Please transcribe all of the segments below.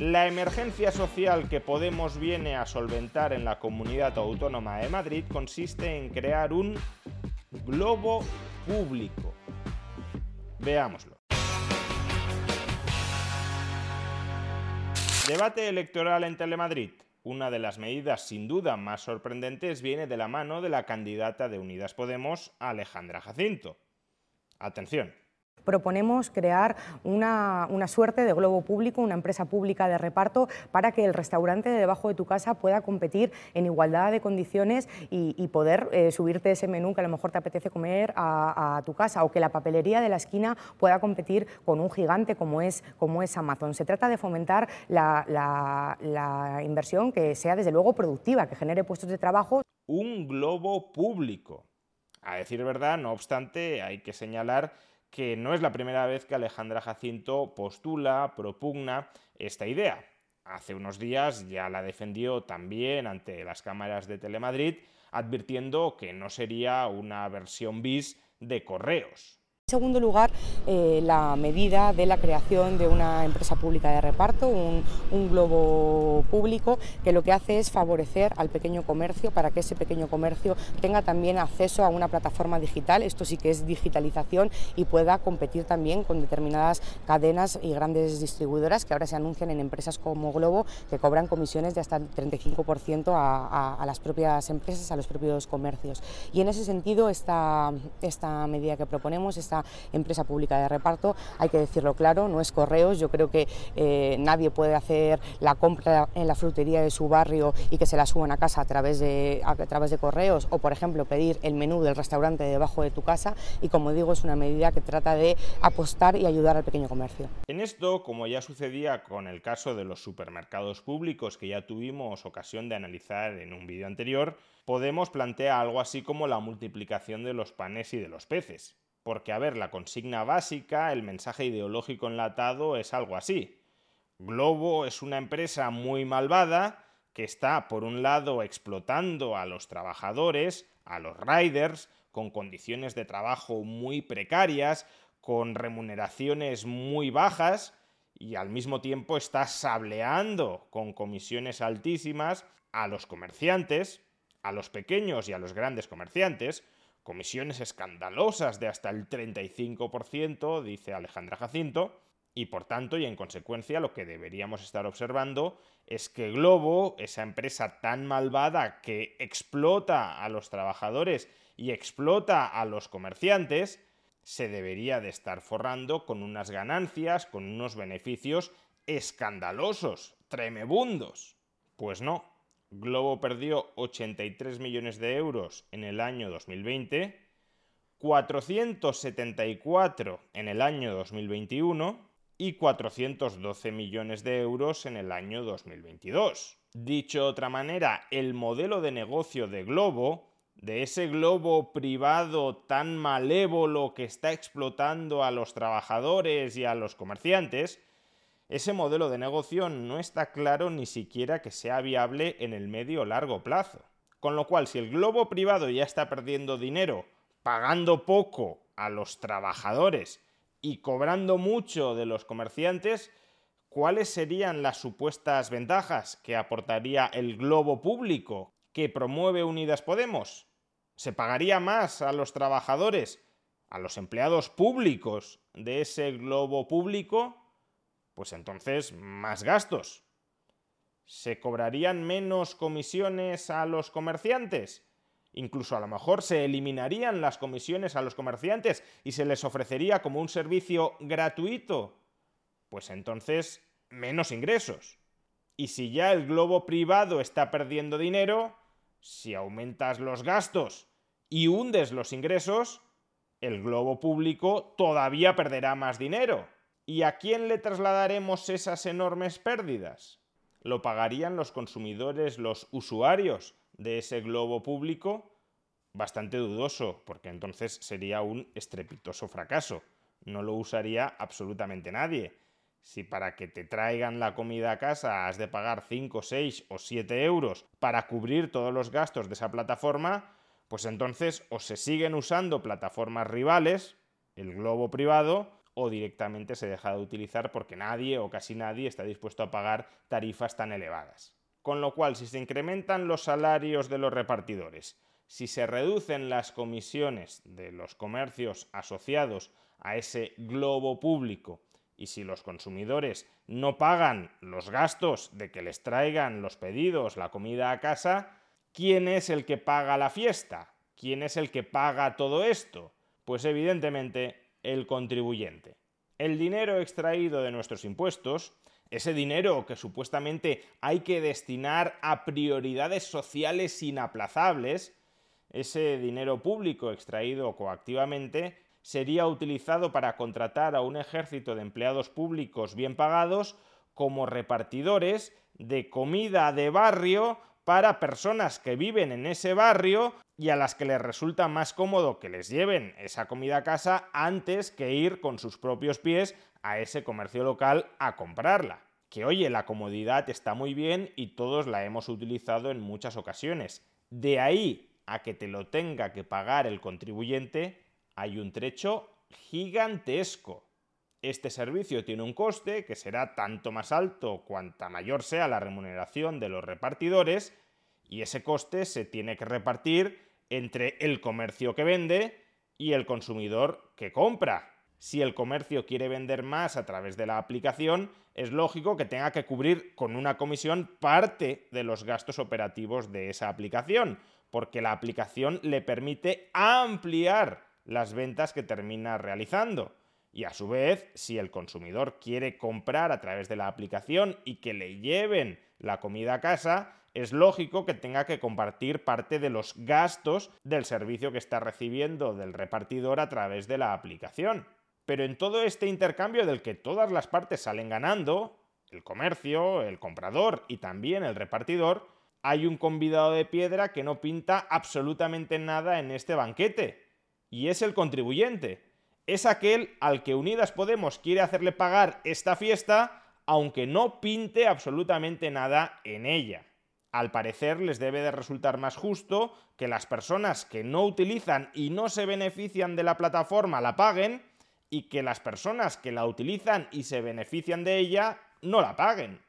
La emergencia social que Podemos viene a solventar en la comunidad autónoma de Madrid consiste en crear un globo público. Veámoslo. Debate electoral en Telemadrid. Una de las medidas sin duda más sorprendentes viene de la mano de la candidata de Unidas Podemos, Alejandra Jacinto. Atención. Proponemos crear una, suerte de globo público, una empresa pública de reparto, para que el restaurante de debajo de tu casa pueda competir en igualdad de condiciones y, poder eh, subirte ese menú que a lo mejor te apetece comer a, tu casa, o que la papelería de la esquina pueda competir con un gigante como es, como es Amazon. Se trata de fomentar la inversión que sea desde luego productiva, que genere puestos de trabajo. Un globo público. A decir verdad, no obstante, hay que señalar que no es la primera vez que Alejandra Jacinto postula, propugna esta idea. Hace unos días ya la defendió también ante las cámaras de Telemadrid, advirtiendo que no sería una versión bis de correos. En segundo lugar, eh, la medida de la creación de una empresa pública de reparto, un, globo público, que lo que hace es favorecer al pequeño comercio para que ese pequeño comercio tenga también acceso a una plataforma digital, esto sí que es digitalización, y pueda competir también con determinadas cadenas y grandes distribuidoras que ahora se anuncian en empresas como Globo, que cobran comisiones de hasta el 35% a, a, las propias empresas, a los propios comercios. Y en ese sentido, esta, esta medida que proponemos, esta empresa pública de reparto, hay que decirlo claro, no es correos, yo creo que eh, nadie puede hacer la compra en la frutería de su barrio y que se la suban a casa a través, de, a través de correos o, por ejemplo, pedir el menú del restaurante debajo de tu casa y, como digo, es una medida que trata de apostar y ayudar al pequeño comercio. En esto, como ya sucedía con el caso de los supermercados públicos que ya tuvimos ocasión de analizar en un vídeo anterior, Podemos plantear algo así como la multiplicación de los panes y de los peces. Porque, a ver, la consigna básica, el mensaje ideológico enlatado es algo así. Globo es una empresa muy malvada que está, por un lado, explotando a los trabajadores, a los riders, con condiciones de trabajo muy precarias, con remuneraciones muy bajas, y al mismo tiempo está sableando con comisiones altísimas a los comerciantes, a los pequeños y a los grandes comerciantes, comisiones escandalosas de hasta el 35%, dice Alejandra Jacinto, y por tanto y en consecuencia lo que deberíamos estar observando es que Globo, esa empresa tan malvada que explota a los trabajadores y explota a los comerciantes, se debería de estar forrando con unas ganancias, con unos beneficios escandalosos, tremebundos. Pues no, Globo perdió 83 millones de euros en el año 2020, 474 en el año 2021 y 412 millones de euros en el año 2022. Dicho de otra manera, el modelo de negocio de Globo, de ese globo privado tan malévolo que está explotando a los trabajadores y a los comerciantes, ese modelo de negocio no está claro ni siquiera que sea viable en el medio o largo plazo. Con lo cual, si el globo privado ya está perdiendo dinero, pagando poco a los trabajadores y cobrando mucho de los comerciantes, ¿cuáles serían las supuestas ventajas que aportaría el globo público que promueve Unidas Podemos? ¿Se pagaría más a los trabajadores, a los empleados públicos de ese globo público? Pues entonces más gastos. ¿Se cobrarían menos comisiones a los comerciantes? Incluso a lo mejor se eliminarían las comisiones a los comerciantes y se les ofrecería como un servicio gratuito. Pues entonces menos ingresos. Y si ya el globo privado está perdiendo dinero, si aumentas los gastos y hundes los ingresos, el globo público todavía perderá más dinero ¿Y a quién le trasladaremos esas enormes pérdidas? ¿Lo pagarían los consumidores, los usuarios de ese globo público? Bastante dudoso, porque entonces sería un estrepitoso fracaso. No lo usaría absolutamente nadie. Si para que te traigan la comida a casa has de pagar 5, 6 o 7 euros para cubrir todos los gastos de esa plataforma, pues entonces o se siguen usando plataformas rivales, el globo privado, o directamente se deja de utilizar porque nadie o casi nadie está dispuesto a pagar tarifas tan elevadas. Con lo cual, si se incrementan los salarios de los repartidores, si se reducen las comisiones de los comercios asociados a ese globo público y si los consumidores no pagan los gastos de que les traigan los pedidos, la comida a casa, ¿quién es el que paga la fiesta? ¿Quién es el que paga todo esto? Pues evidentemente el contribuyente. El dinero extraído de nuestros impuestos, ese dinero que supuestamente hay que destinar a prioridades sociales inaplazables, ese dinero público extraído coactivamente, sería utilizado para contratar a un ejército de empleados públicos bien pagados como repartidores de comida de barrio para personas que viven en ese barrio y a las que les resulta más cómodo que les lleven esa comida a casa antes que ir con sus propios pies a ese comercio local a comprarla. Que oye, la comodidad está muy bien y todos la hemos utilizado en muchas ocasiones. De ahí a que te lo tenga que pagar el contribuyente, hay un trecho gigantesco. Este servicio tiene un coste que será tanto más alto cuanta mayor sea la remuneración de los repartidores y ese coste se tiene que repartir entre el comercio que vende y el consumidor que compra. Si el comercio quiere vender más a través de la aplicación, es lógico que tenga que cubrir con una comisión parte de los gastos operativos de esa aplicación, porque la aplicación le permite ampliar las ventas que termina realizando. Y a su vez, si el consumidor quiere comprar a través de la aplicación y que le lleven la comida a casa, es lógico que tenga que compartir parte de los gastos del servicio que está recibiendo del repartidor a través de la aplicación. Pero en todo este intercambio del que todas las partes salen ganando, el comercio, el comprador y también el repartidor, hay un convidado de piedra que no pinta absolutamente nada en este banquete, y es el contribuyente. Es aquel al que Unidas Podemos quiere hacerle pagar esta fiesta, aunque no pinte absolutamente nada en ella al parecer les debe de resultar más justo que las personas que no utilizan y no se benefician de la plataforma la paguen y que las personas que la utilizan y se benefician de ella no la paguen.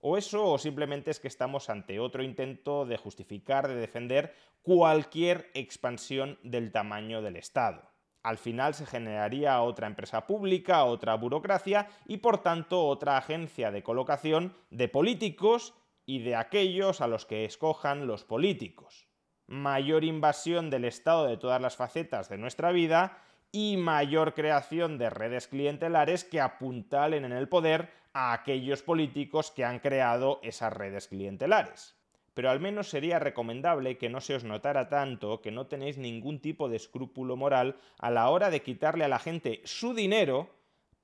O eso o simplemente es que estamos ante otro intento de justificar, de defender cualquier expansión del tamaño del Estado. Al final se generaría otra empresa pública, otra burocracia y por tanto otra agencia de colocación de políticos y de aquellos a los que escojan los políticos. Mayor invasión del Estado de todas las facetas de nuestra vida y mayor creación de redes clientelares que apuntalen en el poder a aquellos políticos que han creado esas redes clientelares. Pero al menos sería recomendable que no se os notara tanto que no tenéis ningún tipo de escrúpulo moral a la hora de quitarle a la gente su dinero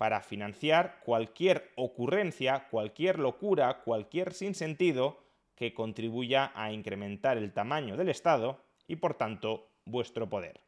para financiar cualquier ocurrencia, cualquier locura, cualquier sinsentido que contribuya a incrementar el tamaño del Estado y por tanto vuestro poder.